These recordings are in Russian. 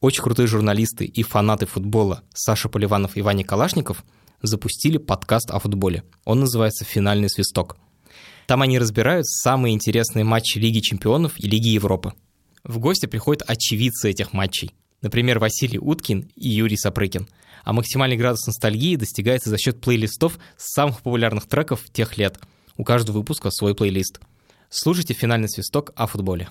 Очень крутые журналисты и фанаты футбола Саша Поливанов и Ваня Калашников запустили подкаст о футболе. Он называется «Финальный свисток». Там они разбирают самые интересные матчи Лиги чемпионов и Лиги Европы. В гости приходят очевидцы этих матчей. Например, Василий Уткин и Юрий Сапрыкин. А максимальный градус ностальгии достигается за счет плейлистов самых популярных треков тех лет. У каждого выпуска свой плейлист. Слушайте «Финальный свисток» о футболе.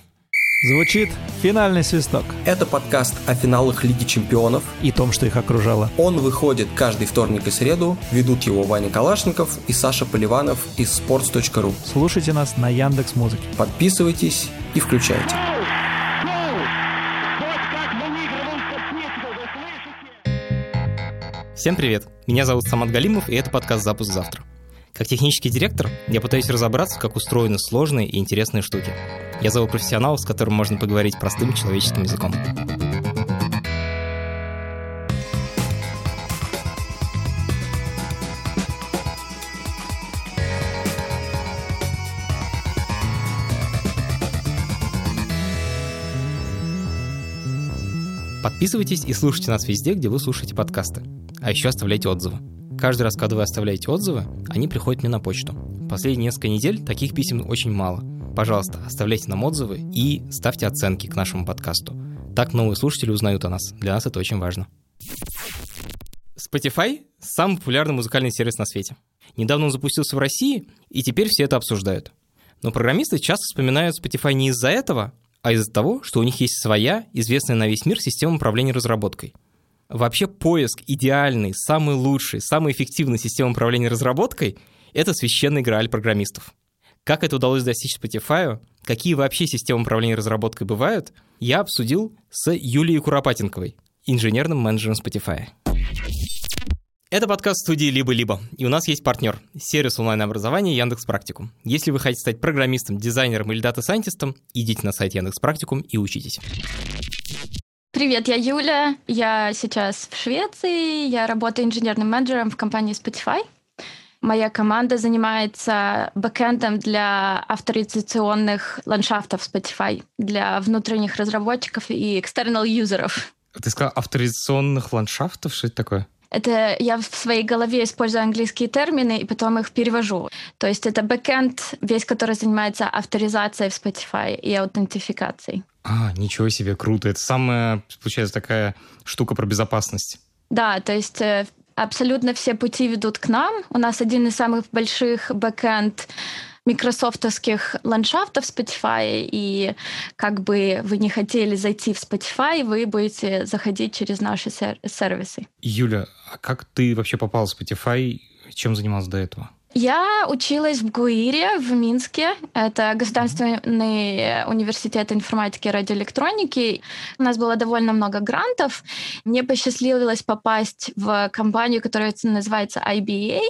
Звучит финальный свисток. Это подкаст о финалах Лиги Чемпионов. И том, что их окружало. Он выходит каждый вторник и среду. Ведут его Ваня Калашников и Саша Поливанов из sports.ru. Слушайте нас на Яндекс Музыке. Подписывайтесь и включайте. Всем привет! Меня зовут Самат Галимов, и это подкаст «Запуск завтра». Как технический директор, я пытаюсь разобраться, как устроены сложные и интересные штуки. Я зову профессионала, с которым можно поговорить простым человеческим языком. Подписывайтесь и слушайте нас везде, где вы слушаете подкасты. А еще оставляйте отзывы. Каждый раз, когда вы оставляете отзывы, они приходят мне на почту. Последние несколько недель таких писем очень мало. Пожалуйста, оставляйте нам отзывы и ставьте оценки к нашему подкасту. Так новые слушатели узнают о нас. Для нас это очень важно. Spotify – самый популярный музыкальный сервис на свете. Недавно он запустился в России, и теперь все это обсуждают. Но программисты часто вспоминают Spotify не из-за этого, а из-за того, что у них есть своя, известная на весь мир система управления разработкой – Вообще поиск идеальной, самый лучший, самой эффективной системы управления разработкой — это священный грааль программистов. Как это удалось достичь Spotify, какие вообще системы управления разработкой бывают, я обсудил с Юлией Куропатенковой, инженерным менеджером Spotify. Это подкаст студии «Либо-либо», и у нас есть партнер – сервис онлайн-образования Яндекс Практикум. Если вы хотите стать программистом, дизайнером или дата-сайентистом, идите на сайт Яндекс Практикум и учитесь. Привет, я Юля. Я сейчас в Швеции. Я работаю инженерным менеджером в компании Spotify. Моя команда занимается бэкэндом для авторизационных ландшафтов Spotify, для внутренних разработчиков и external юзеров. Ты сказал авторизационных ландшафтов? Что это такое? Это я в своей голове использую английские термины и потом их перевожу. То есть это бэкэнд, весь который занимается авторизацией в Spotify и аутентификацией. А, ничего себе, круто. Это самая, получается, такая штука про безопасность. Да, то есть э, абсолютно все пути ведут к нам. У нас один из самых больших бэкэнд микросервисных ландшафтов Spotify, и как бы вы не хотели зайти в Spotify, вы будете заходить через наши сер- сервисы. Юля, а как ты вообще попал в Spotify? Чем занималась до этого? Я училась в ГУИРе в Минске. Это Государственный университет информатики и радиоэлектроники. У нас было довольно много грантов. Мне посчастливилось попасть в компанию, которая называется IBA.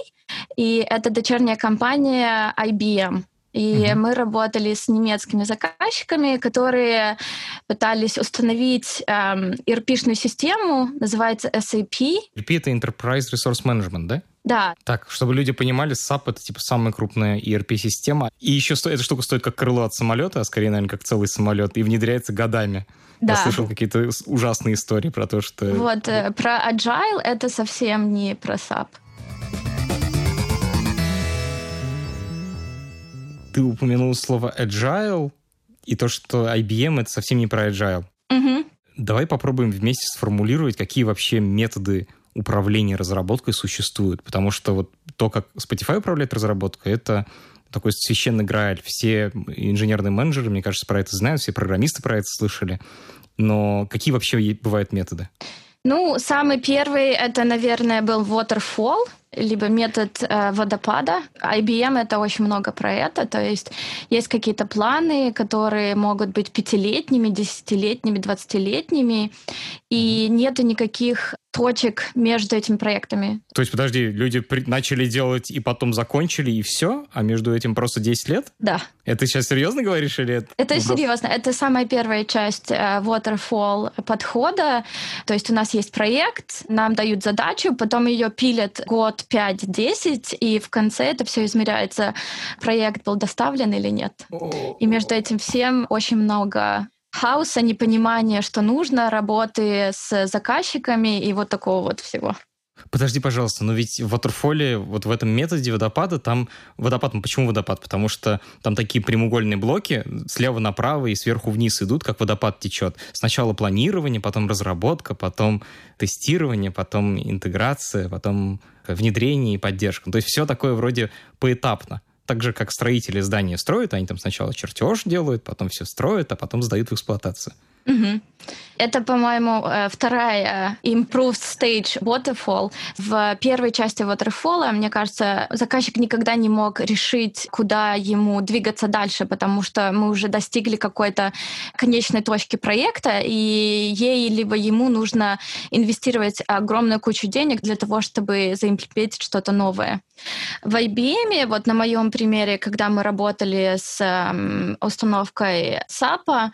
И это дочерняя компания IBM. И mm-hmm. мы работали с немецкими заказчиками, которые пытались установить эм, ERP-шную систему, называется SAP. ERP — это Enterprise Resource Management, да? Да. Так, чтобы люди понимали, SAP — это типа самая крупная ERP-система. И еще сто... эта штука стоит как крыло от самолета, а скорее, наверное, как целый самолет, и внедряется годами. Да. Я слышал какие-то ужасные истории про то, что... Вот, э, про Agile — это совсем не про SAP. Ты упомянул слово agile и то, что IBM это совсем не про agile. Угу. Давай попробуем вместе сформулировать, какие вообще методы управления разработкой существуют. Потому что вот то, как Spotify управляет разработкой, это такой священный грааль. Все инженерные менеджеры, мне кажется, про это знают, все программисты про это слышали. Но какие вообще бывают методы? Ну, самый первый это, наверное, был waterfall либо метод э, водопада. IBM это очень много про это, то есть есть какие-то планы, которые могут быть пятилетними, десятилетними, двадцатилетними, и нету никаких точек между этими проектами. То есть, подожди, люди при- начали делать и потом закончили, и все? А между этим просто 10 лет? Да. Это сейчас серьезно говоришь или это? Это серьезно. Это самая первая часть э, waterfall подхода. То есть у нас есть проект, нам дают задачу, потом ее пилят год, 5-10, и в конце это все измеряется, проект был доставлен или нет. И между этим всем очень много хаоса, непонимания, что нужно, работы с заказчиками и вот такого вот всего. Подожди, пожалуйста, но ведь в Waterfall, вот в этом методе водопада, там водопад, ну почему водопад? Потому что там такие прямоугольные блоки слева направо и сверху вниз идут, как водопад течет. Сначала планирование, потом разработка, потом тестирование, потом интеграция, потом внедрение и поддержка. То есть все такое вроде поэтапно. Так же, как строители здания строят, они там сначала чертеж делают, потом все строят, а потом сдают в эксплуатацию. Угу. Это, по-моему, э, вторая improved stage waterfall. В первой части waterfall, мне кажется, заказчик никогда не мог решить, куда ему двигаться дальше, потому что мы уже достигли какой-то конечной точки проекта, и ей либо ему нужно инвестировать огромную кучу денег для того, чтобы заимплементировать что-то новое. В IBM, вот на моем примере, когда мы работали с э, установкой SAP,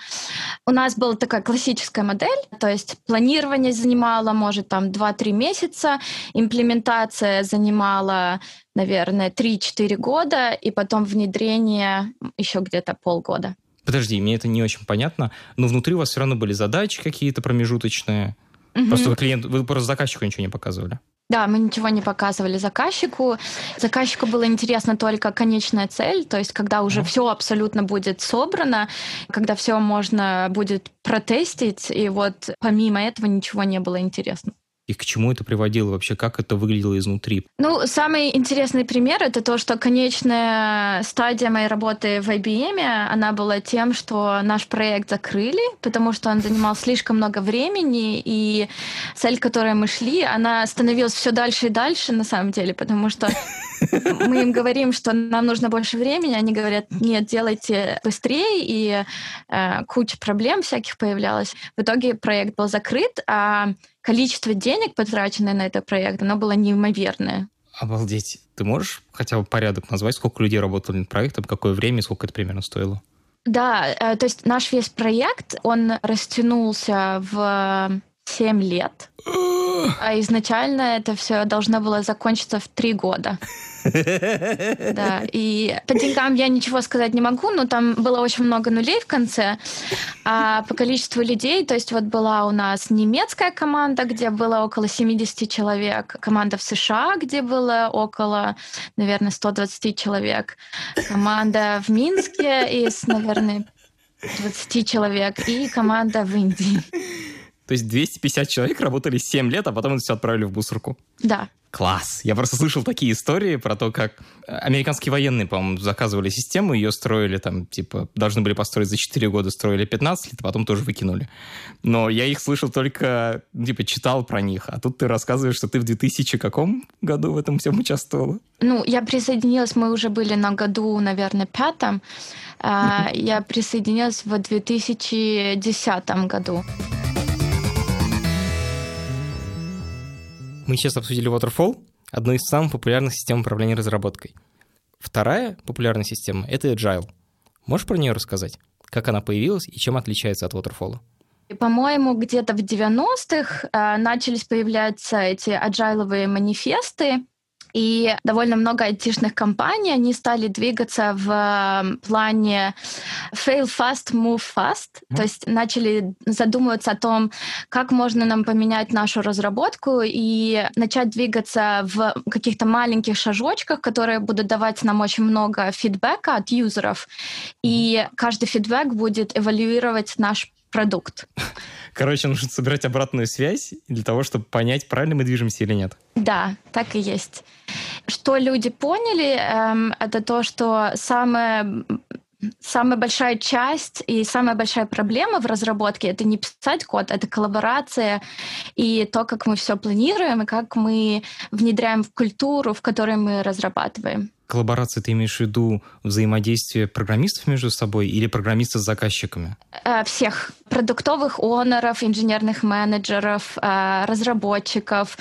у нас была такая классическая модель, то есть планирование занимало, может, там 2-3 месяца, имплементация занимала, наверное, 3-4 года, и потом внедрение еще где-то полгода. Подожди, мне это не очень понятно, но внутри у вас все равно были задачи какие-то промежуточные. Угу. Просто вы клиент, вы просто заказчику ничего не показывали. Да, мы ничего не показывали заказчику. Заказчику было интересно только конечная цель, то есть когда уже mm. все абсолютно будет собрано, когда все можно будет протестить, и вот помимо этого ничего не было интересно. И к чему это приводило вообще? Как это выглядело изнутри? Ну, самый интересный пример — это то, что конечная стадия моей работы в IBM, она была тем, что наш проект закрыли, потому что он занимал слишком много времени, и цель, к которой мы шли, она становилась все дальше и дальше, на самом деле, потому что мы им говорим, что нам нужно больше времени, они говорят, нет, делайте быстрее, и э, куча проблем всяких появлялась. В итоге проект был закрыт, а количество денег, потраченное на этот проект, оно было неимоверное. Обалдеть. Ты можешь хотя бы порядок назвать, сколько людей работали над проектом, какое время, сколько это примерно стоило? Да, э, то есть наш весь проект, он растянулся в 7 лет. А изначально это все должно было закончиться в 3 года. Да, и по деньгам я ничего сказать не могу, но там было очень много нулей в конце. А по количеству людей, то есть вот была у нас немецкая команда, где было около 70 человек, команда в США, где было около, наверное, 120 человек, команда в Минске из, наверное, 20 человек и команда в Индии. То есть 250 человек работали 7 лет, а потом это все отправили в мусорку. Да. Класс. Я просто слышал такие истории про то, как американские военные, по-моему, заказывали систему, ее строили там, типа, должны были построить за 4 года, строили 15 лет, а потом тоже выкинули. Но я их слышал только, типа, читал про них. А тут ты рассказываешь, что ты в 2000 каком году в этом всем участвовала? Ну, я присоединилась, мы уже были на году, наверное, пятом. А, я присоединилась в 2010 году. Мы сейчас обсудили Waterfall, одну из самых популярных систем управления разработкой. Вторая популярная система — это Agile. Можешь про нее рассказать? Как она появилась и чем отличается от Waterfall? По-моему, где-то в 90-х э, начались появляться эти аджайловые манифесты, и довольно много айтишных компаний, они стали двигаться в плане fail fast, move fast, mm-hmm. то есть начали задумываться о том, как можно нам поменять нашу разработку и начать двигаться в каких-то маленьких шажочках, которые будут давать нам очень много фидбэка от юзеров, и каждый фидбэк будет эвалюировать наш продукт. Короче, нужно собирать обратную связь для того, чтобы понять, правильно мы движемся или нет. Да, так и есть. Что люди поняли, эм, это то, что самое самая большая часть и самая большая проблема в разработке это не писать код, это коллаборация и то, как мы все планируем и как мы внедряем в культуру, в которой мы разрабатываем. Коллаборация ты имеешь в виду взаимодействие программистов между собой или программистов с заказчиками? Э, всех. Продуктовых оноров, инженерных менеджеров, э, разработчиков,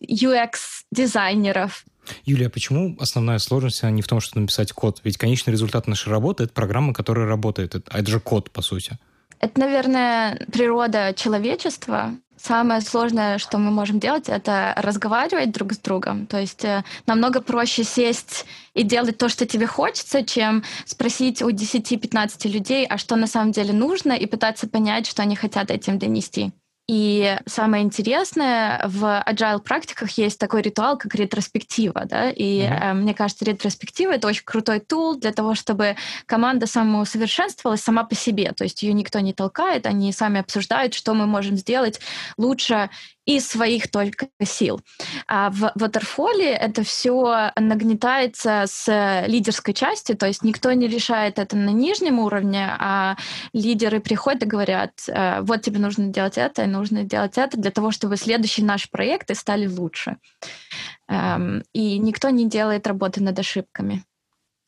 UX-дизайнеров. Юлия, а почему основная сложность а не в том, что написать код? Ведь конечный результат нашей работы — это программа, которая работает. А это же код, по сути. Это, наверное, природа человечества. Самое сложное, что мы можем делать, это разговаривать друг с другом. То есть э, намного проще сесть и делать то, что тебе хочется, чем спросить у 10-15 людей, а что на самом деле нужно, и пытаться понять, что они хотят этим донести. И самое интересное, в agile практиках есть такой ритуал, как ретроспектива, да, и mm-hmm. э, мне кажется, ретроспектива это очень крутой тул для того, чтобы команда самоусовершенствовалась сама по себе, то есть ее никто не толкает, они сами обсуждают, что мы можем сделать лучше из своих только сил. А в Waterfall это все нагнетается с лидерской части, то есть никто не решает это на нижнем уровне, а лидеры приходят и говорят, «Э, вот тебе нужно делать это, и нужно делать это для того, чтобы следующие наши проекты стали лучше. Эм, и никто не делает работы над ошибками,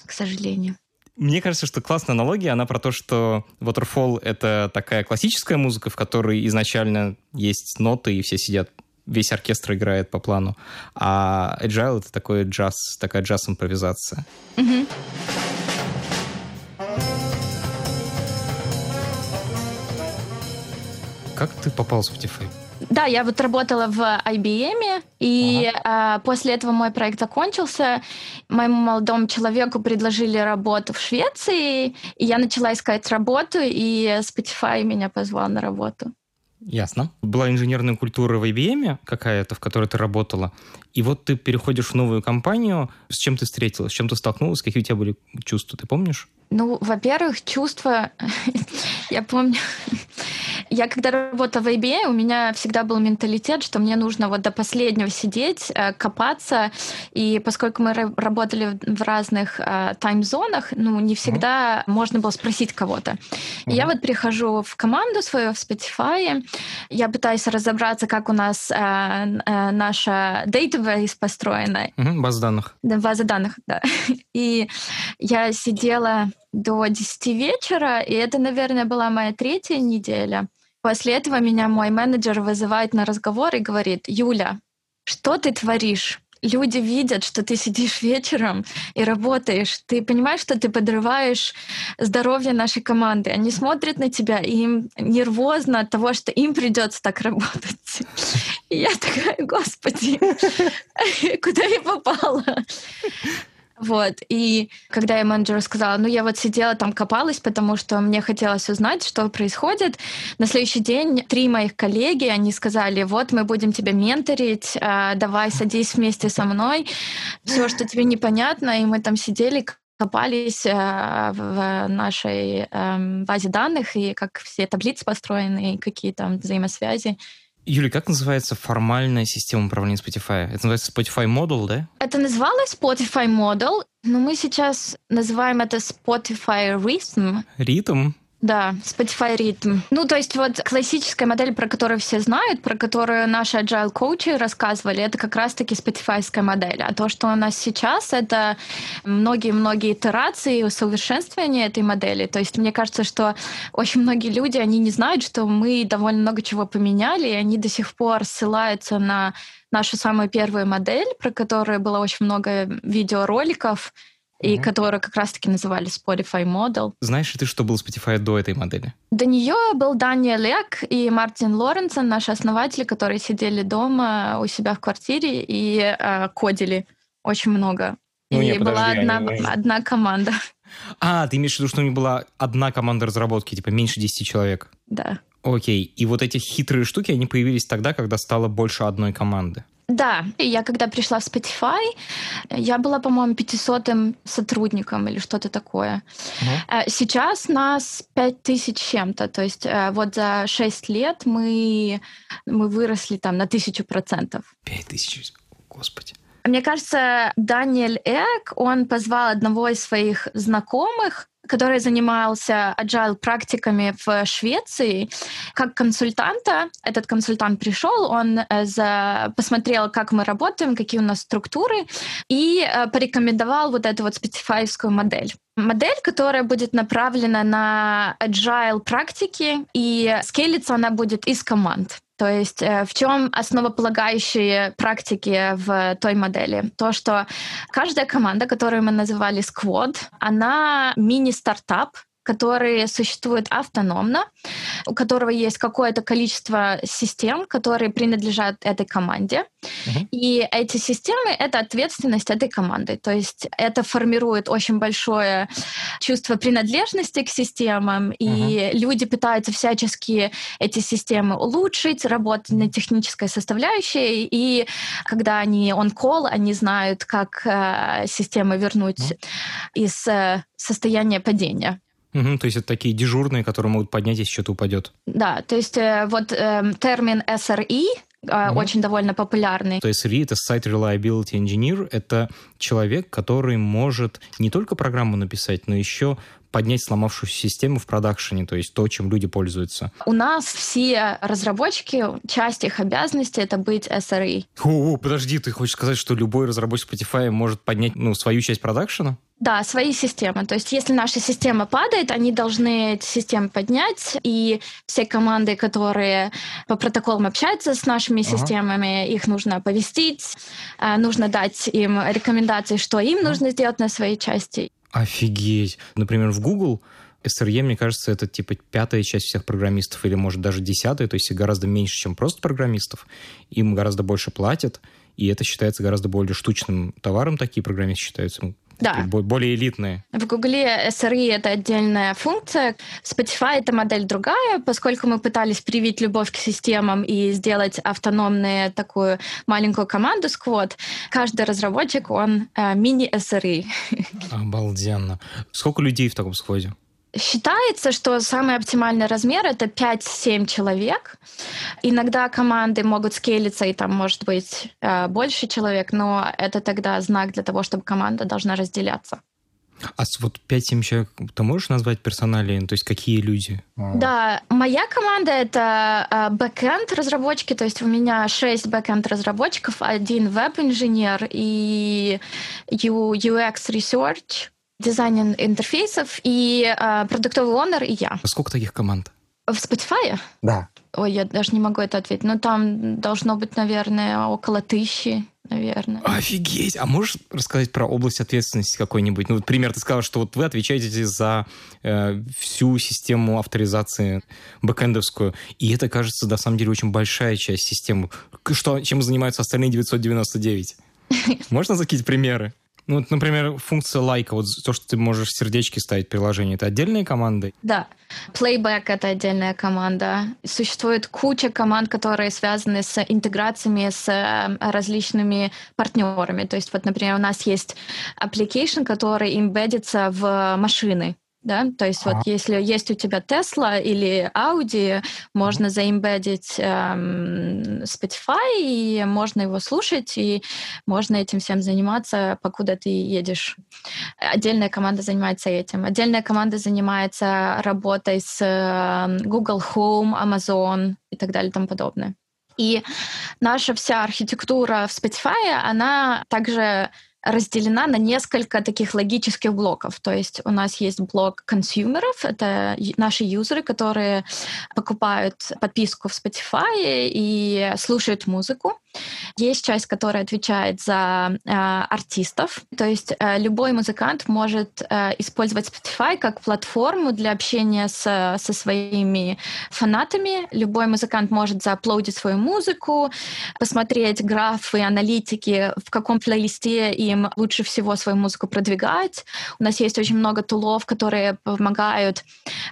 к сожалению. Мне кажется, что классная аналогия, она про то, что Waterfall — это такая классическая музыка, в которой изначально есть ноты, и все сидят, весь оркестр играет по плану. А Agile — это такой джаз, такая джаз-импровизация. Mm-hmm. Как ты попал в Spotify? Да, я вот работала в IBM, и ага. а, после этого мой проект закончился. Моему молодому человеку предложили работу в Швеции, и я начала искать работу, и Spotify меня позвал на работу. Ясно. Была инженерная культура в IBM какая-то, в которой ты работала, и вот ты переходишь в новую компанию. С чем ты встретилась, с чем ты столкнулась, какие у тебя были чувства, ты помнишь? Ну, во-первых, чувства... я помню... Я когда работала в IBA, у меня всегда был менталитет, что мне нужно вот до последнего сидеть, э, копаться. И поскольку мы работали в разных э, тайм-зонах, ну, не всегда mm-hmm. можно было спросить кого-то. Mm-hmm. И я вот прихожу в команду свою в Spotify, я пытаюсь разобраться, как у нас э, наша database построена. Mm-hmm, база данных. Да, база данных, да. И я сидела до 10 вечера, и это, наверное, была моя третья неделя. После этого меня мой менеджер вызывает на разговор и говорит, Юля, что ты творишь? Люди видят, что ты сидишь вечером и работаешь. Ты понимаешь, что ты подрываешь здоровье нашей команды. Они смотрят на тебя, и им нервозно от того, что им придется так работать. И я такая, господи, куда я попала? Вот. И когда я менеджеру сказала, ну, я вот сидела там, копалась, потому что мне хотелось узнать, что происходит. На следующий день три моих коллеги, они сказали, вот, мы будем тебя менторить, а, давай садись вместе со мной. Все, что тебе непонятно, и мы там сидели, копались а, в нашей эм, базе данных, и как все таблицы построены, и какие там взаимосвязи. Юля, как называется формальная система управления Spotify? Это называется Spotify Model, да? Это называлось Spotify Model, но мы сейчас называем это Spotify Rhythm. Ритм? Да, Spotify Rhythm. Ну, то есть вот классическая модель, про которую все знают, про которую наши agile коучи рассказывали, это как раз-таки Spotify модель. А то, что у нас сейчас, это многие-многие итерации усовершенствования этой модели. То есть мне кажется, что очень многие люди, они не знают, что мы довольно много чего поменяли, и они до сих пор ссылаются на нашу самую первую модель, про которую было очень много видеороликов, и mm-hmm. которую как раз-таки называли Spotify Model. Знаешь ли ты, что был Spotify до этой модели? До нее был Даниэль Лек и Мартин Лоренсон, наши основатели, которые сидели дома у себя в квартире и э, кодили очень много. Ну, и нет, была подожди, одна, они... одна команда. А, ты имеешь в виду, что у них была одна команда разработки, типа меньше 10 человек? Да. Окей, и вот эти хитрые штуки, они появились тогда, когда стало больше одной команды? Да, я когда пришла в Spotify, я была, по-моему, 500-м сотрудником или что-то такое. Uh-huh. Сейчас нас 5000 чем-то, то есть э, вот за 6 лет мы, мы выросли там на тысячу процентов. 5000, господи. Мне кажется, Даниэль Эк, он позвал одного из своих знакомых, который занимался agile практиками в Швеции, как консультанта. Этот консультант пришел, он э, за... посмотрел, как мы работаем, какие у нас структуры, и э, порекомендовал вот эту вот специфайскую модель. Модель, которая будет направлена на agile практики, и скейлиться она будет из команд. То есть э, в чем основополагающие практики в той модели? То, что каждая команда, которую мы называли Squad, она мини-стартап, который существует автономно, у которого есть какое-то количество систем, которые принадлежат этой команде. Uh-huh. И эти системы — это ответственность этой команды. То есть это формирует очень большое чувство принадлежности к системам, и uh-huh. люди пытаются всячески эти системы улучшить, работать на технической составляющей, и когда они on-call, они знают, как э, системы вернуть uh-huh. из э, состояния падения. Угу, то есть это такие дежурные, которые могут поднять, если что-то упадет. Да, то есть э, вот э, термин SRE mm-hmm. очень довольно популярный. То есть SRE — это Site Reliability Engineer, это человек, который может не только программу написать, но еще поднять сломавшуюся систему в продакшене, то есть то, чем люди пользуются. У нас все разработчики, часть их обязанностей — это быть SRE. О, подожди, ты хочешь сказать, что любой разработчик Spotify может поднять ну, свою часть продакшена? Да, свои системы. То есть если наша система падает, они должны эти системы поднять, и все команды, которые по протоколам общаются с нашими ага. системами, их нужно оповестить, а, нужно дать им рекомендации, что им ага. нужно сделать на своей части. Офигеть. Например, в Google SRE, мне кажется, это типа пятая часть всех программистов, или может даже десятая, то есть гораздо меньше, чем просто программистов. Им гораздо больше платят, и это считается гораздо более штучным товаром, такие программисты считаются. Да. более элитные. В Гугле SRE — это отдельная функция. Spotify это модель другая, поскольку мы пытались привить любовь к системам и сделать автономную такую маленькую команду Squad. Каждый разработчик, он э, мини-SRE. Обалденно. Сколько людей в таком скводе? Считается, что самый оптимальный размер это 5-7 человек. Иногда команды могут скейлиться, и там может быть э, больше человек, но это тогда знак для того, чтобы команда должна разделяться. А вот 5-7 человек ты можешь назвать персоналии? То есть какие люди? Да, моя команда — это э, бэкэнд разработчики, то есть у меня 6 бэкэнд разработчиков, один веб-инженер и UX research, дизайн интерфейсов, и э, продуктовый owner, и я. А сколько таких команд? В Spotify? Да. Ой, я даже не могу это ответить. Но там должно быть, наверное, около тысячи, наверное. Офигеть! А можешь рассказать про область ответственности какой-нибудь? Ну, вот пример, ты сказал, что вот вы отвечаете за э, всю систему авторизации бэкэндовскую, и это, кажется, на самом деле очень большая часть системы. Что, чем занимаются остальные 999? Можно закинуть примеры? Ну, вот, например, функция лайка, вот то, что ты можешь сердечки ставить в приложении, это отдельные команды? Да. Playback — это отдельная команда. Существует куча команд, которые связаны с интеграциями с э, различными партнерами. То есть вот, например, у нас есть application, который имбедится в машины да, то есть а. вот если есть у тебя Tesla или Audi, можно заимбедить эм, Spotify, и можно его слушать, и можно этим всем заниматься, покуда ты едешь. Отдельная команда занимается этим. Отдельная команда занимается работой с э, Google Home, Amazon и так далее и тому подобное. И наша вся архитектура в Spotify, она также разделена на несколько таких логических блоков. То есть у нас есть блок консюмеров, это наши юзеры, которые покупают подписку в Spotify и слушают музыку. Есть часть, которая отвечает за э, артистов, то есть э, любой музыкант может э, использовать Spotify как платформу для общения с, со своими фанатами. Любой музыкант может зааплодить свою музыку, посмотреть графы, аналитики, в каком плейлисте им лучше всего свою музыку продвигать. У нас есть очень много тулов, которые помогают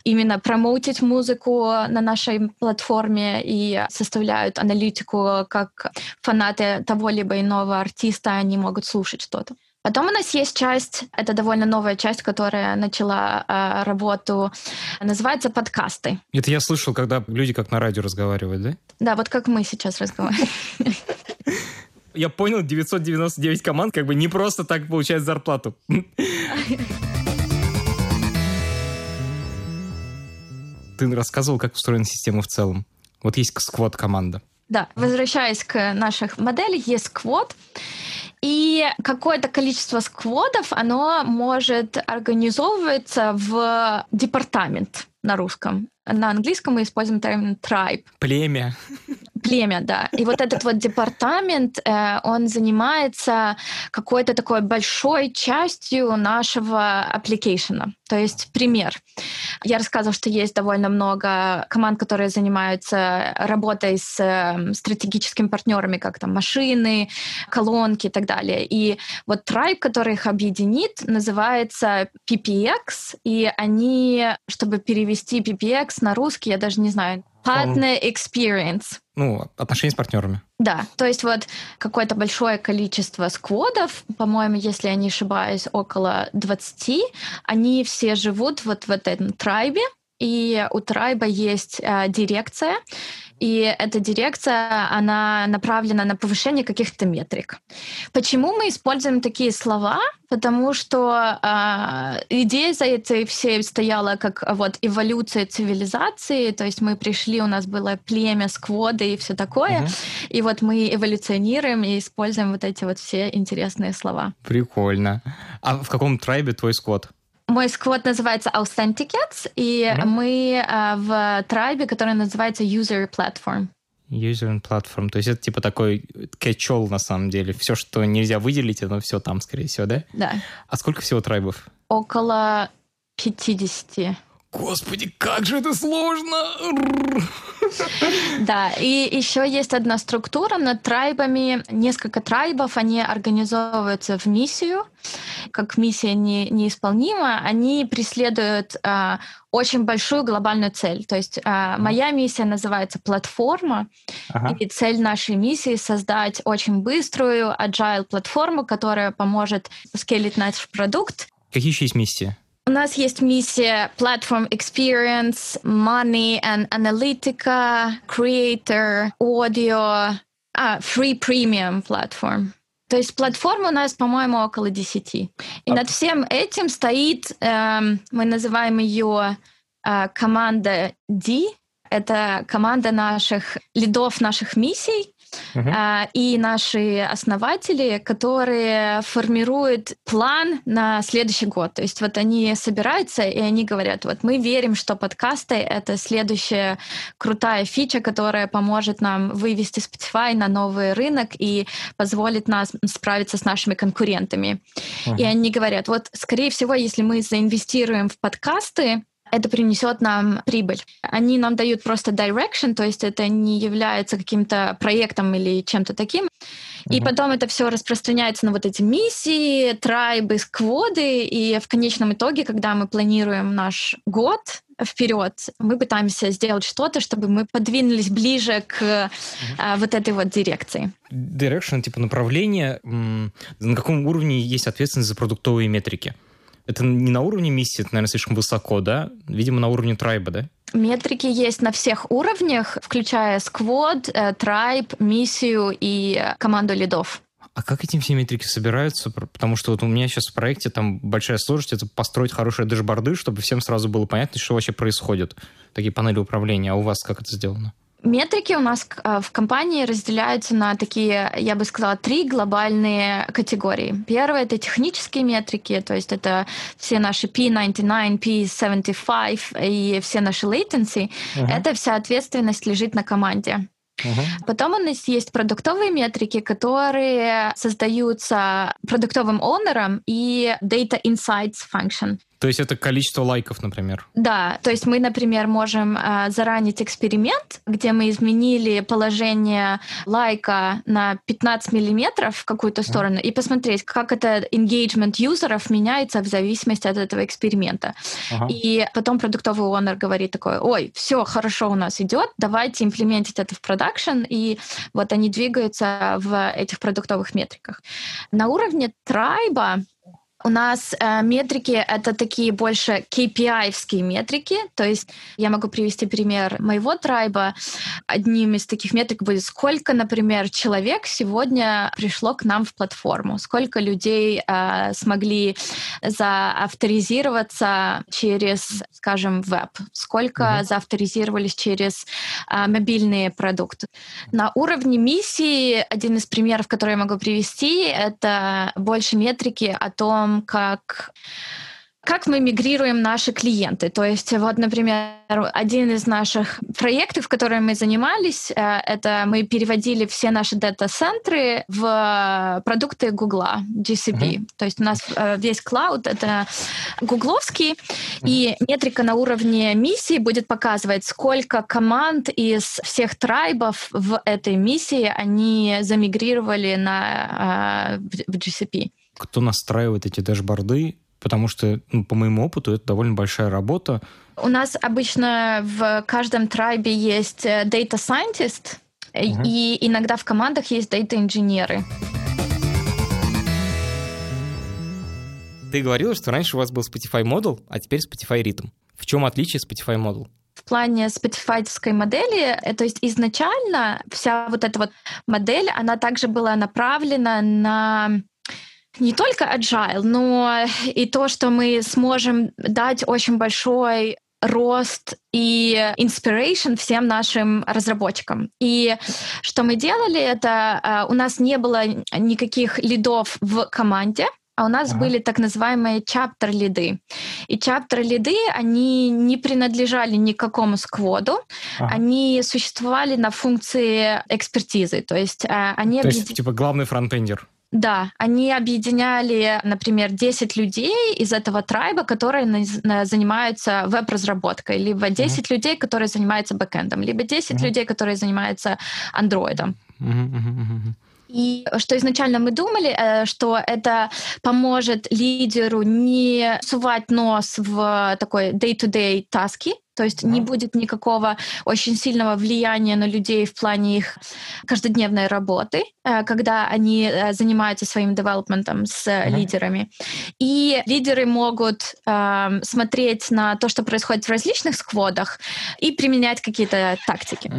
именно промоутить музыку на нашей платформе и составляют аналитику, как фанаты того либо иного артиста, они могут слушать что-то. Потом у нас есть часть, это довольно новая часть, которая начала э, работу, называется подкасты. Это я слышал, когда люди как на радио разговаривают, да? Да, вот как мы сейчас разговариваем. Я понял, 999 команд как бы не просто так получают зарплату. Ты рассказывал, как устроена система в целом. Вот есть squad-команда. Да, возвращаясь к наших моделей, есть squad. И какое-то количество squad ов, оно может организовываться в департамент на русском. На английском мы используем термин tribe. Племя. Племя, да. И вот этот вот департамент, э, он занимается какой-то такой большой частью нашего application а. То есть пример. Я рассказывала, что есть довольно много команд, которые занимаются работой с эм, стратегическими партнерами, как там машины, колонки и так далее. И вот Tribe, который их объединит, называется PPX, и они, чтобы перевести PPX на русский, я даже не знаю, Partner Experience. Ну, отношения с партнерами. Да, то есть вот какое-то большое количество скводов, по-моему, если я не ошибаюсь, около 20, они все живут вот в этом трайбе, и у трайба есть э, дирекция, и эта дирекция, она направлена на повышение каких-то метрик. Почему мы используем такие слова? Потому что э, идея за этой всей стояла как вот эволюция цивилизации, то есть мы пришли, у нас было племя, скводы и все такое, угу. и вот мы эволюционируем и используем вот эти вот все интересные слова. Прикольно. А в каком трайбе твой сквот? Мой сквот называется Authenticates, и mm-hmm. мы а, в трайбе, который называется User Platform. User Platform. То есть это типа такой catch на самом деле. Все, что нельзя выделить, оно все там, скорее всего, да? Да. А сколько всего трайбов? Около 50. Господи, как же это сложно! Да, и еще есть одна структура над трайбами. Несколько трайбов, они организовываются в миссию. Как миссия не, неисполнима, они преследуют а, очень большую глобальную цель. То есть а, моя миссия называется платформа, ага. и цель нашей миссии создать очень быструю agile платформу, которая поможет скелить наш продукт. Какие еще есть миссии? У нас есть миссия Platform Experience, Money and Analytica, Creator, Audio, а, Free Premium Platform. То есть платформа у нас, по-моему, около 10. И а... над всем этим стоит, э, мы называем ее э, команда D. Это команда наших лидов наших миссий, Uh-huh. И наши основатели, которые формируют план на следующий год. То есть вот они собираются, и они говорят, вот мы верим, что подкасты — это следующая крутая фича, которая поможет нам вывести Spotify на новый рынок и позволит нас справиться с нашими конкурентами. Uh-huh. И они говорят, вот, скорее всего, если мы заинвестируем в подкасты, это принесет нам прибыль. Они нам дают просто direction, то есть это не является каким-то проектом или чем-то таким. И потом это все распространяется на вот эти миссии, трайбы, скводы, и в конечном итоге, когда мы планируем наш год вперед, мы пытаемся сделать что-то, чтобы мы подвинулись ближе к mm а, вот этой вот дирекции. Direction, типа направление, на каком уровне есть ответственность за продуктовые метрики? Это не на уровне миссии, это, наверное, слишком высоко, да? Видимо, на уровне трайба, да? Метрики есть на всех уровнях, включая сквот, э, трайб, миссию и команду лидов. А как эти все метрики собираются? Потому что вот у меня сейчас в проекте там большая сложность это построить хорошие дэшборды, чтобы всем сразу было понятно, что вообще происходит. Такие панели управления. А у вас как это сделано? Метрики у нас э, в компании разделяются на такие, я бы сказала, три глобальные категории. Первое — это технические метрики, то есть это все наши P99, P75 и все наши latency. Uh-huh. Это вся ответственность лежит на команде. Uh-huh. Потом у нас есть продуктовые метрики, которые создаются продуктовым оунером и Data Insights Function. То есть это количество лайков, например? Да, то есть мы, например, можем э, заранить эксперимент, где мы изменили положение лайка на 15 миллиметров в какую-то сторону и посмотреть, как это engagement юзеров меняется в зависимости от этого эксперимента. Ага. И потом продуктовый онер говорит такой, ой, все хорошо у нас идет, давайте имплементить это в продакшн, и вот они двигаются в этих продуктовых метриках. На уровне трайба у нас э, метрики — это такие больше KPI-вские метрики. То есть я могу привести пример моего трайба. Одним из таких метрик будет, сколько, например, человек сегодня пришло к нам в платформу, сколько людей э, смогли заавторизироваться через, скажем, веб, сколько mm-hmm. заавторизировались через э, мобильные продукты. На уровне миссии один из примеров, который я могу привести, это больше метрики о том, как как мы мигрируем наши клиенты. То есть вот, например, один из наших проектов, которыми мы занимались, э, это мы переводили все наши дата-центры в продукты Гугла, GCP. Uh-huh. То есть у нас э, весь клауд — это гугловский, uh-huh. и метрика на уровне миссии будет показывать, сколько команд из всех трайбов в этой миссии они замигрировали на, в GCP. Кто настраивает эти дэшборды? Потому что, ну, по моему опыту, это довольно большая работа. У нас обычно в каждом трайбе есть э, data scientist, угу. и иногда в командах есть data инженеры. Ты говорила, что раньше у вас был Spotify Model, а теперь Spotify Rhythm. В чем отличие Spotify Model? в плане спотифайской модели, э, то есть изначально вся вот эта вот модель, она также была направлена на не только agile, но и то, что мы сможем дать очень большой рост и inspiration всем нашим разработчикам. И что мы делали, это э, у нас не было никаких лидов в команде, а у нас ага. были так называемые чаптер лиды. И чаптер лиды, они не принадлежали никакому скводу, ага. они существовали на функции экспертизы, то есть э, они... То есть, типа, главный фронтендер. Да, они объединяли, например, 10 людей из этого трайба, которые занимаются веб-разработкой, либо 10 mm-hmm. людей, которые занимаются бэкэндом, либо 10 mm-hmm. людей, которые занимаются андроидом. Mm-hmm. И что изначально мы думали, э, что это поможет лидеру не сувать нос в такой day-to-day таски, то есть mm-hmm. не будет никакого очень сильного влияния на людей в плане их каждодневной работы, э, когда они э, занимаются своим девелопментом с mm-hmm. лидерами. И лидеры могут э, смотреть на то, что происходит в различных скводах, и применять какие-то тактики.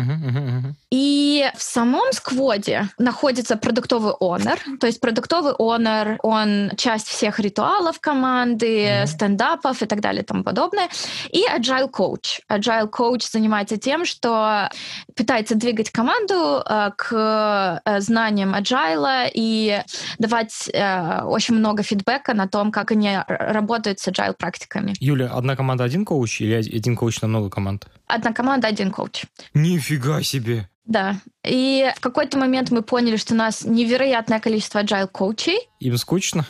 И в самом скводе находится продуктовый онер. То есть продуктовый онер, он часть всех ритуалов команды, стендапов и так далее и тому подобное. И agile coach coach. Agile coach занимается тем, что пытается двигать команду э, к э, знаниям agile и давать э, очень много фидбэка на том, как они работают с agile практиками. Юля, одна команда один коуч или один коуч на много команд? Одна команда один коуч. Нифига себе! Да. И в какой-то момент мы поняли, что у нас невероятное количество agile коучей. Им скучно?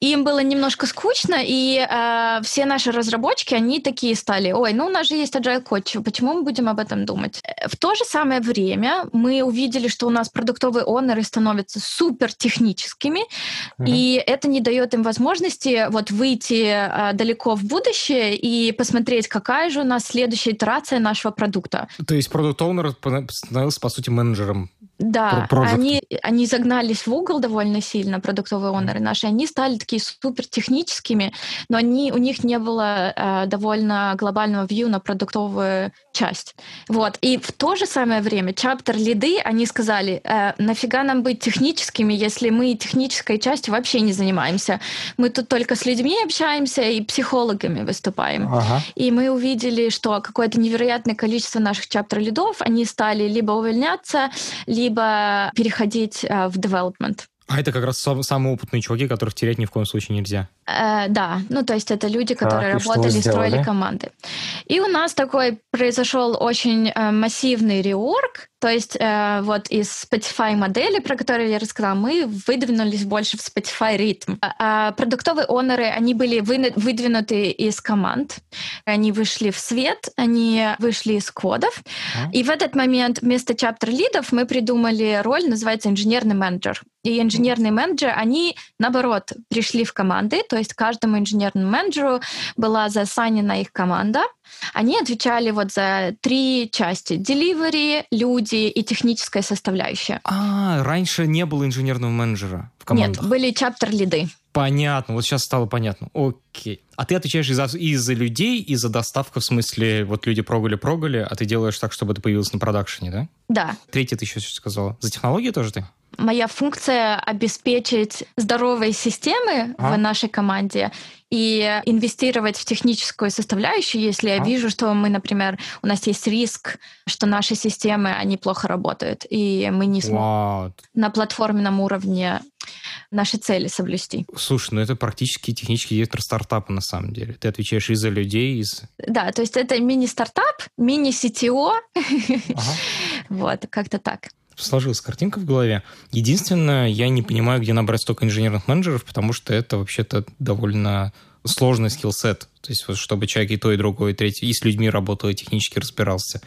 Им было немножко скучно, и э, все наши разработчики, они такие стали, ой, ну у нас же есть Agile Coach, почему мы будем об этом думать? В то же самое время мы увидели, что у нас продуктовые онеры становятся супер техническими, mm-hmm. и это не дает им возможности вот выйти э, далеко в будущее и посмотреть, какая же у нас следующая итерация нашего продукта. То есть продукт онер становился, по сути, менеджером да, они, они загнались в угол довольно сильно, продуктовые онеры наши. Они стали такие супер техническими, но они, у них не было э, довольно глобального вью на продуктовую часть. Вот. И в то же самое время чаптер лиды, они сказали, э, нафига нам быть техническими, если мы технической частью вообще не занимаемся. Мы тут только с людьми общаемся и психологами выступаем. Ага. И мы увидели, что какое-то невероятное количество наших чаптер лидов, они стали либо увольняться, либо либо переходить э, в development. А это как раз самые опытные чуваки, которых терять ни в коем случае нельзя. Э, да, ну то есть это люди, которые так, работали, строили команды. И у нас такой произошел очень э, массивный реорг, то есть э, вот из Spotify модели, про которую я рассказала, мы выдвинулись больше в Spotify ритм. А, а продуктовые оноры, они были вы, выдвинуты из команд, они вышли в свет, они вышли из кодов. А? И в этот момент вместо чаптер лидов мы придумали роль, называется инженерный менеджер. И инженерные менеджеры, они, наоборот, пришли в команды, то есть каждому инженерному менеджеру была засанена их команда. Они отвечали вот за три части. Delivery, люди и техническая составляющая. А, раньше не было инженерного менеджера в командах? Нет, были чаптер-лиды. Понятно, вот сейчас стало понятно. Окей. А ты отвечаешь и за, и за людей, и за доставку, в смысле, вот люди прогали-прогали, а ты делаешь так, чтобы это появилось на продакшене, да? Да. Третье ты еще сказала. За технологии тоже ты? Моя функция обеспечить здоровые системы а? в нашей команде и инвестировать в техническую составляющую, если а? я вижу, что мы, например, у нас есть риск, что наши системы, они плохо работают, и мы не сможем на платформенном уровне наши цели соблюсти. Слушай, ну это практически технический директор стартапа на самом деле. Ты отвечаешь и за людей, из... Да, то есть это мини-стартап, мини-CTO. Ага. Вот, как-то так сложилась картинка в голове. Единственное, я не понимаю, где набрать столько инженерных менеджеров, потому что это вообще-то довольно сложный скилл-сет. То есть, вот, чтобы человек и то, и другое, и третье, и с людьми работал, и технически разбирался,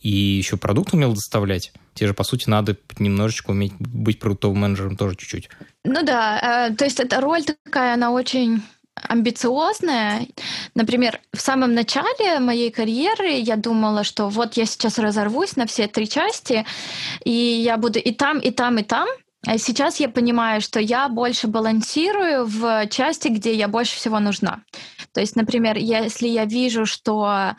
и еще продукт умел доставлять. Те же, по сути, надо немножечко уметь быть продуктовым менеджером тоже чуть-чуть. Ну да, э, то есть эта роль такая, она очень амбициозная. Например, в самом начале моей карьеры я думала, что вот я сейчас разорвусь на все три части, и я буду и там, и там, и там. А сейчас я понимаю, что я больше балансирую в части, где я больше всего нужна. То есть, например, если я вижу, что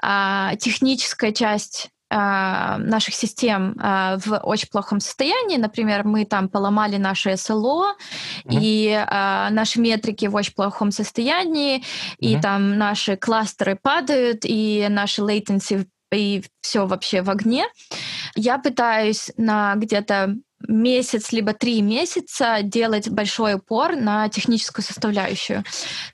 а, техническая часть наших систем а, в очень плохом состоянии. Например, мы там поломали наше СЛО, mm-hmm. и а, наши метрики в очень плохом состоянии, mm-hmm. и там наши кластеры падают, и наши latency и все вообще в огне. Я пытаюсь на где-то месяц либо три месяца делать большой упор на техническую составляющую.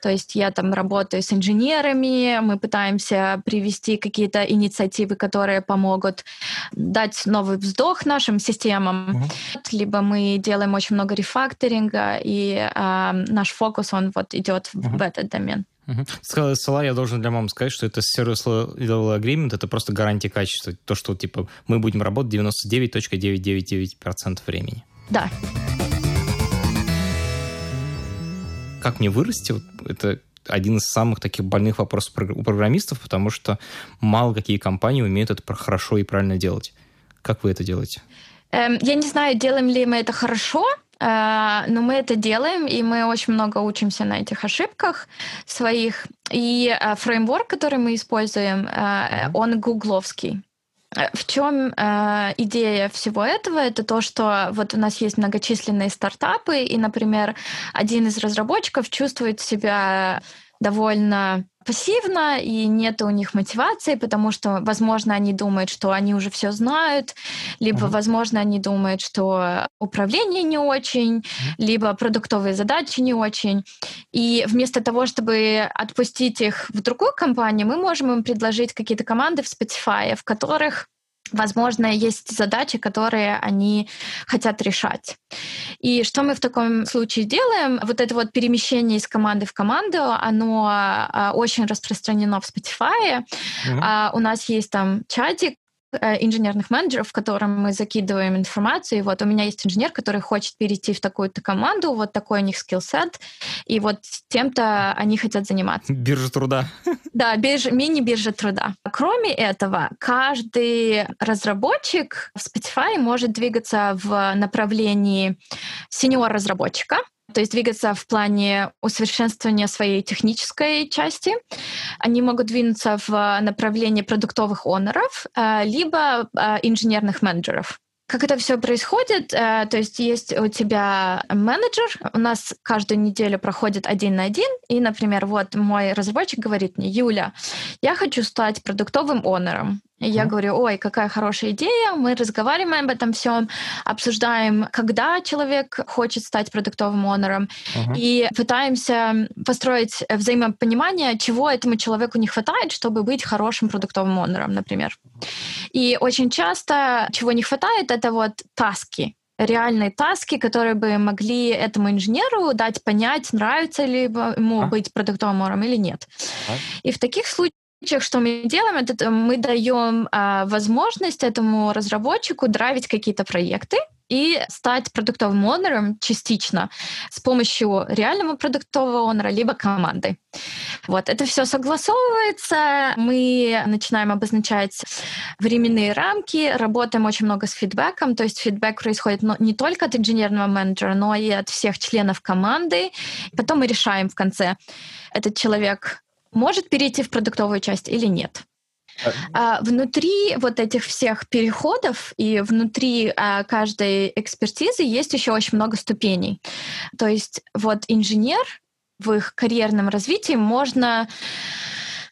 То есть я там работаю с инженерами, мы пытаемся привести какие-то инициативы, которые помогут дать новый вздох нашим системам. Uh-huh. Либо мы делаем очень много рефакторинга, и э, наш фокус, он вот идет uh-huh. в этот домен. Сказал SLA, я должен для мамы сказать, что это Service Level Agreement, это просто гарантия качества. То, что типа мы будем работать 99.999% времени. Да. Как мне вырасти? Вот это один из самых таких больных вопросов у программистов, потому что мало какие компании умеют это хорошо и правильно делать. Как вы это делаете? Эм, я не знаю, делаем ли мы это хорошо, но мы это делаем, и мы очень много учимся на этих ошибках своих. И э, фреймворк, который мы используем, э, он гугловский. В чем э, идея всего этого? Это то, что вот у нас есть многочисленные стартапы, и, например, один из разработчиков чувствует себя довольно пассивно, и нет у них мотивации, потому что, возможно, они думают, что они уже все знают, либо, uh-huh. возможно, они думают, что управление не очень, uh-huh. либо продуктовые задачи не очень. И вместо того, чтобы отпустить их в другую компанию, мы можем им предложить какие-то команды в Spotify, в которых Возможно, есть задачи, которые они хотят решать. И что мы в таком случае делаем? Вот это вот перемещение из команды в команду, оно а, очень распространено в Spotify. Mm-hmm. У нас есть там чатик, инженерных менеджеров, в котором мы закидываем информацию. И вот у меня есть инженер, который хочет перейти в такую-то команду, вот такой у них скиллсет, и вот тем-то они хотят заниматься. Биржа труда. Да, биржа, мини-биржа труда. Кроме этого, каждый разработчик в Spotify может двигаться в направлении сеньор-разработчика, то есть двигаться в плане усовершенствования своей технической части. Они могут двинуться в направлении продуктовых оноров, э, либо э, инженерных менеджеров. Как это все происходит? Э, то есть есть у тебя менеджер, у нас каждую неделю проходит один на один, и, например, вот мой разработчик говорит мне, Юля, я хочу стать продуктовым онором. И я говорю, ой, какая хорошая идея, мы разговариваем об этом всем, обсуждаем, когда человек хочет стать продуктовым онором, uh-huh. и пытаемся построить взаимопонимание, чего этому человеку не хватает, чтобы быть хорошим продуктовым онором, например. И очень часто, чего не хватает, это вот таски, реальные таски, которые бы могли этому инженеру дать понять, нравится ли ему а? быть продуктовым онором или нет. А? И в таких случаях случаях, что мы делаем, это мы даем а, возможность этому разработчику драйвить какие-то проекты и стать продуктовым онором частично с помощью реального продуктового онора либо команды. Вот, это все согласовывается, мы начинаем обозначать временные рамки, работаем очень много с фидбэком, то есть фидбэк происходит не только от инженерного менеджера, но и от всех членов команды. Потом мы решаем в конце, этот человек может перейти в продуктовую часть или нет. А, внутри вот этих всех переходов и внутри а, каждой экспертизы есть еще очень много ступеней. То есть вот инженер в их карьерном развитии можно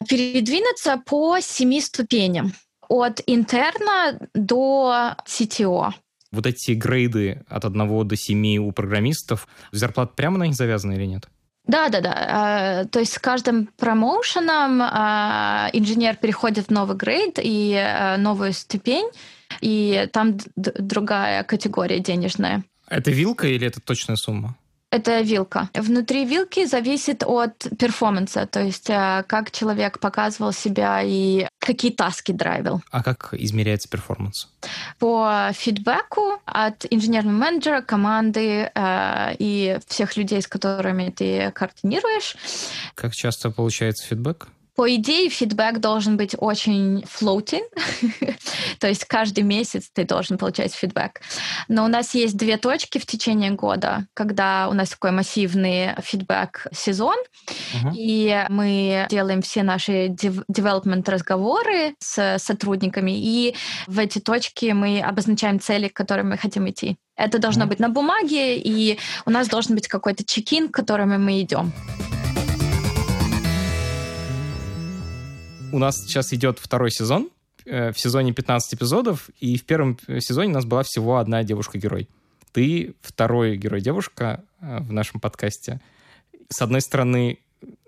передвинуться по семи ступеням от интерна до CTO. Вот эти грейды от 1 до 7 у программистов, зарплата прямо на них завязана или нет? Да, да, да. То есть с каждым промоушеном а, инженер переходит в новый грейд и а, новую ступень, и там другая категория денежная. Это вилка или это точная сумма? Это вилка. Внутри вилки зависит от перформанса, то есть э, как человек показывал себя и какие таски драйвил. А как измеряется перформанс? По фидбэку от инженерного менеджера, команды э, и всех людей, с которыми ты координируешь. Как часто получается фидбэк? По идее, фидбэк должен быть очень floating, то есть каждый месяц ты должен получать фидбэк. Но у нас есть две точки в течение года, когда у нас такой массивный фидбэк-сезон, uh-huh. и мы делаем все наши development разговоры с сотрудниками, и в эти точки мы обозначаем цели, к которым мы хотим идти. Это должно uh-huh. быть на бумаге, и у нас должен быть какой-то чекин, к которому мы идем. У нас сейчас идет второй сезон. Э, в сезоне 15 эпизодов, и в первом сезоне у нас была всего одна девушка-герой. Ты второй герой-девушка э, в нашем подкасте. С одной стороны,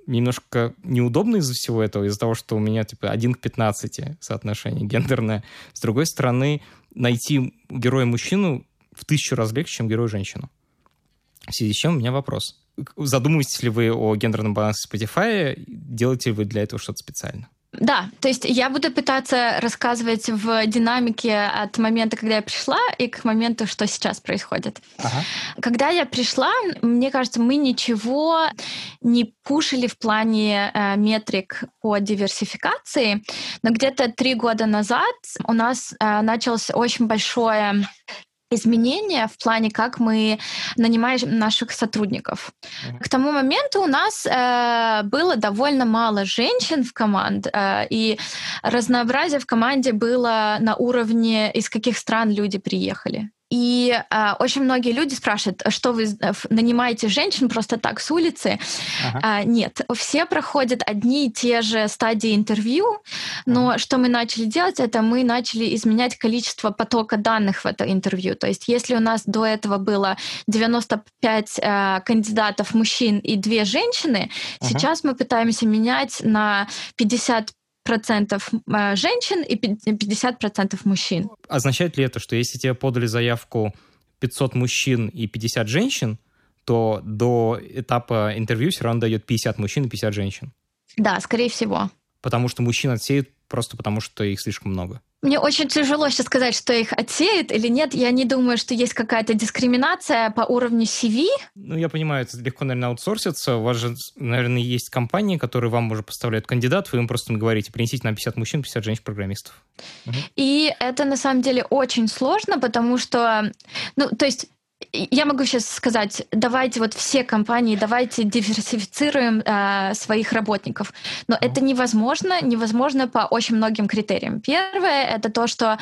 немножко неудобно из-за всего этого, из-за того, что у меня типа 1 к 15 соотношение гендерное. С другой стороны, найти героя-мужчину в тысячу раз легче, чем героя-женщину. В связи с чем у меня вопрос. Задумываетесь ли вы о гендерном балансе Spotify? Делаете ли вы для этого что-то специально? Да, то есть я буду пытаться рассказывать в динамике от момента, когда я пришла, и к моменту, что сейчас происходит. Ага. Когда я пришла, мне кажется, мы ничего не пушили в плане э, метрик по диверсификации, но где-то три года назад у нас э, началось очень большое изменения в плане, как мы нанимаем наших сотрудников. К тому моменту у нас э, было довольно мало женщин в команде, э, и разнообразие в команде было на уровне, из каких стран люди приехали. И э, очень многие люди спрашивают, что вы э, нанимаете женщин просто так с улицы? Ага. А, нет, все проходят одни и те же стадии интервью, но ага. что мы начали делать, это мы начали изменять количество потока данных в это интервью. То есть если у нас до этого было 95 э, кандидатов мужчин и две женщины, ага. сейчас мы пытаемся менять на 50 процентов э, женщин и 50 процентов мужчин. Означает ли это, что если тебе подали заявку 500 мужчин и 50 женщин, то до этапа интервью все равно дает 50 мужчин и 50 женщин? Да, скорее всего. Потому что мужчин отсеют просто потому, что их слишком много. Мне очень тяжело сейчас сказать, что их отсеют или нет. Я не думаю, что есть какая-то дискриминация по уровню CV. Ну, я понимаю, это легко, наверное, аутсорситься. У вас же, наверное, есть компании, которые вам уже поставляют кандидатов, и вы им просто говорите, принесите нам 50 мужчин, 50 женщин-программистов. И это, на самом деле, очень сложно, потому что, ну, то есть я могу сейчас сказать, давайте вот все компании, давайте диверсифицируем э, своих работников. Но это невозможно, невозможно по очень многим критериям. Первое это то, что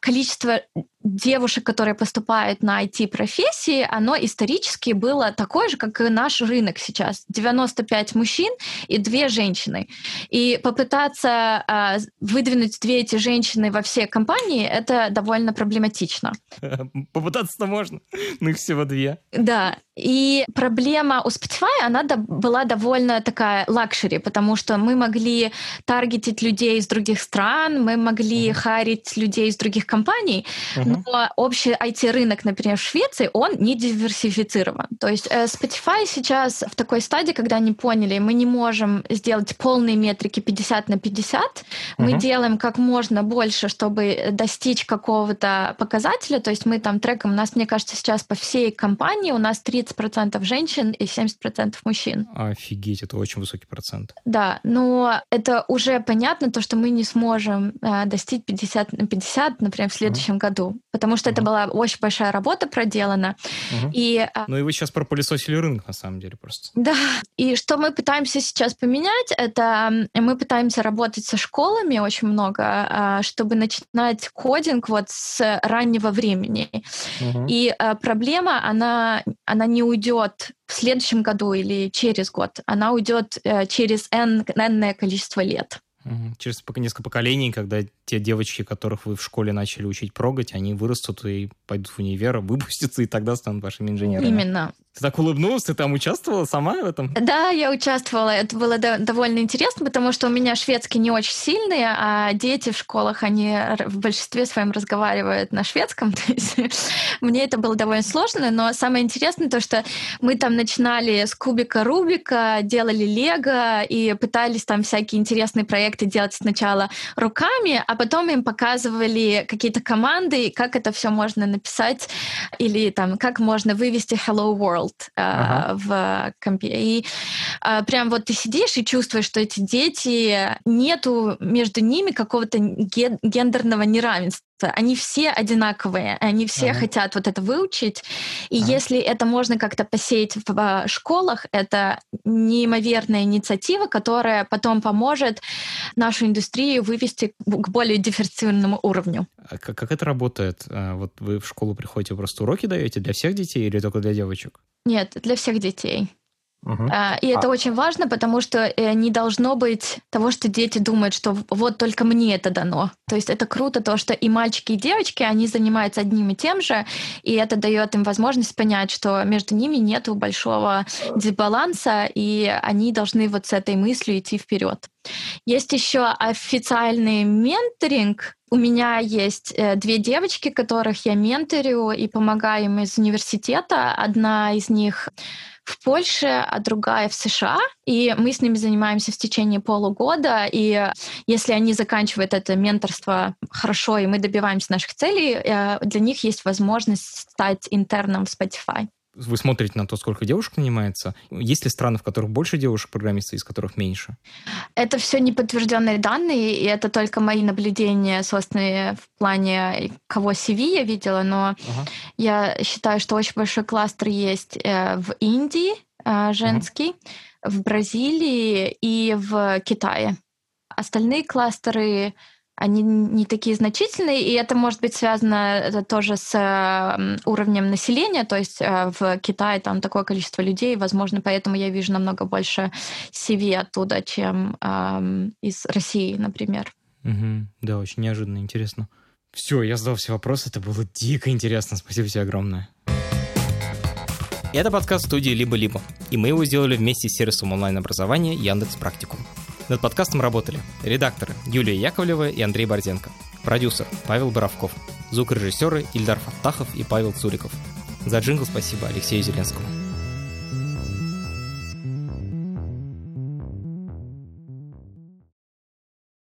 количество девушек, которые поступают на IT-профессии, оно исторически было такое же, как и наш рынок сейчас. 95 мужчин и две женщины. И попытаться э, выдвинуть две эти женщины во все компании, это довольно проблематично. Попытаться-то можно, но их всего две. Да, и проблема у Spotify, она была довольно такая luxury, потому что мы могли таргетить людей из других стран, мы могли uh-huh. хайрить людей из других компаний, uh-huh. но общий IT-рынок, например, в Швеции, он не диверсифицирован. То есть э, Spotify сейчас в такой стадии, когда они поняли, мы не можем сделать полные метрики 50 на 50, uh-huh. мы делаем как можно больше, чтобы достичь какого-то показателя, то есть мы там треком, у нас, мне кажется, сейчас по всей компании у нас 3 30% женщин и 70% мужчин. Офигеть, это очень высокий процент. Да, но это уже понятно, то, что мы не сможем э, достичь 50 на 50, например, в следующем uh-huh. году, потому что uh-huh. это была очень большая работа проделана. Uh-huh. И, э, ну и вы сейчас пропылесосили рынок, на самом деле, просто. Да, и что мы пытаемся сейчас поменять, это мы пытаемся работать со школами очень много, э, чтобы начинать кодинг вот с раннего времени. Uh-huh. И э, проблема, она, она не уйдет в следующем году или через год, она уйдет э, через n, n количество лет. Через несколько поколений, когда те девочки, которых вы в школе начали учить прогать, они вырастут и пойдут в универ, выпустятся, и тогда станут вашими инженерами. Именно. Ты так улыбнулась, ты там участвовала сама в этом? Да, я участвовала. Это было до- довольно интересно, потому что у меня шведский не очень сильный, а дети в школах, они в большинстве своем разговаривают на шведском. То есть мне это было довольно сложно, но самое интересное то, что мы там начинали с кубика Рубика, делали лего и пытались там всякие интересные проекты делать сначала руками, а потом им показывали какие-то команды, как это все можно написать или там как можно вывести Hello World э, Ага. в компе. И а, прям вот ты сидишь и чувствуешь, что эти дети, нету между ними какого-то ген- гендерного неравенства. Они все одинаковые, они все Ага. хотят вот это выучить. И Ага. если это можно как-то посеять в а, школах, это неимоверная инициатива, которая потом поможет нашу индустрию вывести к более диверсифицированному уровню. А как, как это работает? А, Вот вы в школу приходите, вы просто уроки даете для всех детей или только для девочек? Нет, для всех детей. А, И это очень важно, потому что э, не должно быть того, что дети думают, что вот только мне это дано. То есть это круто, то, что и мальчики, и девочки, они занимаются одним и тем же, и это дает им возможность понять, что между ними нет большого дисбаланса, и они должны вот с этой мыслью идти вперед. Есть еще официальный менторинг. У меня есть э, две девочки, которых я менторю и помогаю им из университета. Одна из них в Польше, а другая в США. И мы с ними занимаемся в течение полугода. И если они заканчивают это менторство хорошо, и мы добиваемся наших целей, э, для них есть возможность стать интерном в Spotify. Вы смотрите на то, сколько девушек нанимается. Есть ли страны, в которых больше девушек-программистов, из которых меньше? Это все неподтвержденные данные, и это только мои наблюдения, собственно, в плане кого CV я видела, но Ага. я считаю, что очень большой кластер есть э, в Индии, э, женский, в Бразилии и в Китае. Остальные кластеры, они не такие значительные, и это может быть связано тоже с уровнем населения, то есть э, в Китае там такое количество людей, возможно, поэтому я вижу намного больше CV оттуда, чем из России, например. Мгм. Да, очень неожиданно, интересно. Все, я задал все вопросы, это было дико интересно. Спасибо тебе огромное. Это подкаст студии «Либо-либо», и мы его сделали вместе с сервисом онлайн-образования Яндекс Практикум. Над подкастом работали редакторы Юлия Яковлева и Андрей Борзенко, продюсер Павел Боровков, звукорежиссеры Ильдар Фаттахов и Павел Цуриков. За джингл спасибо Алексею Зеленскому.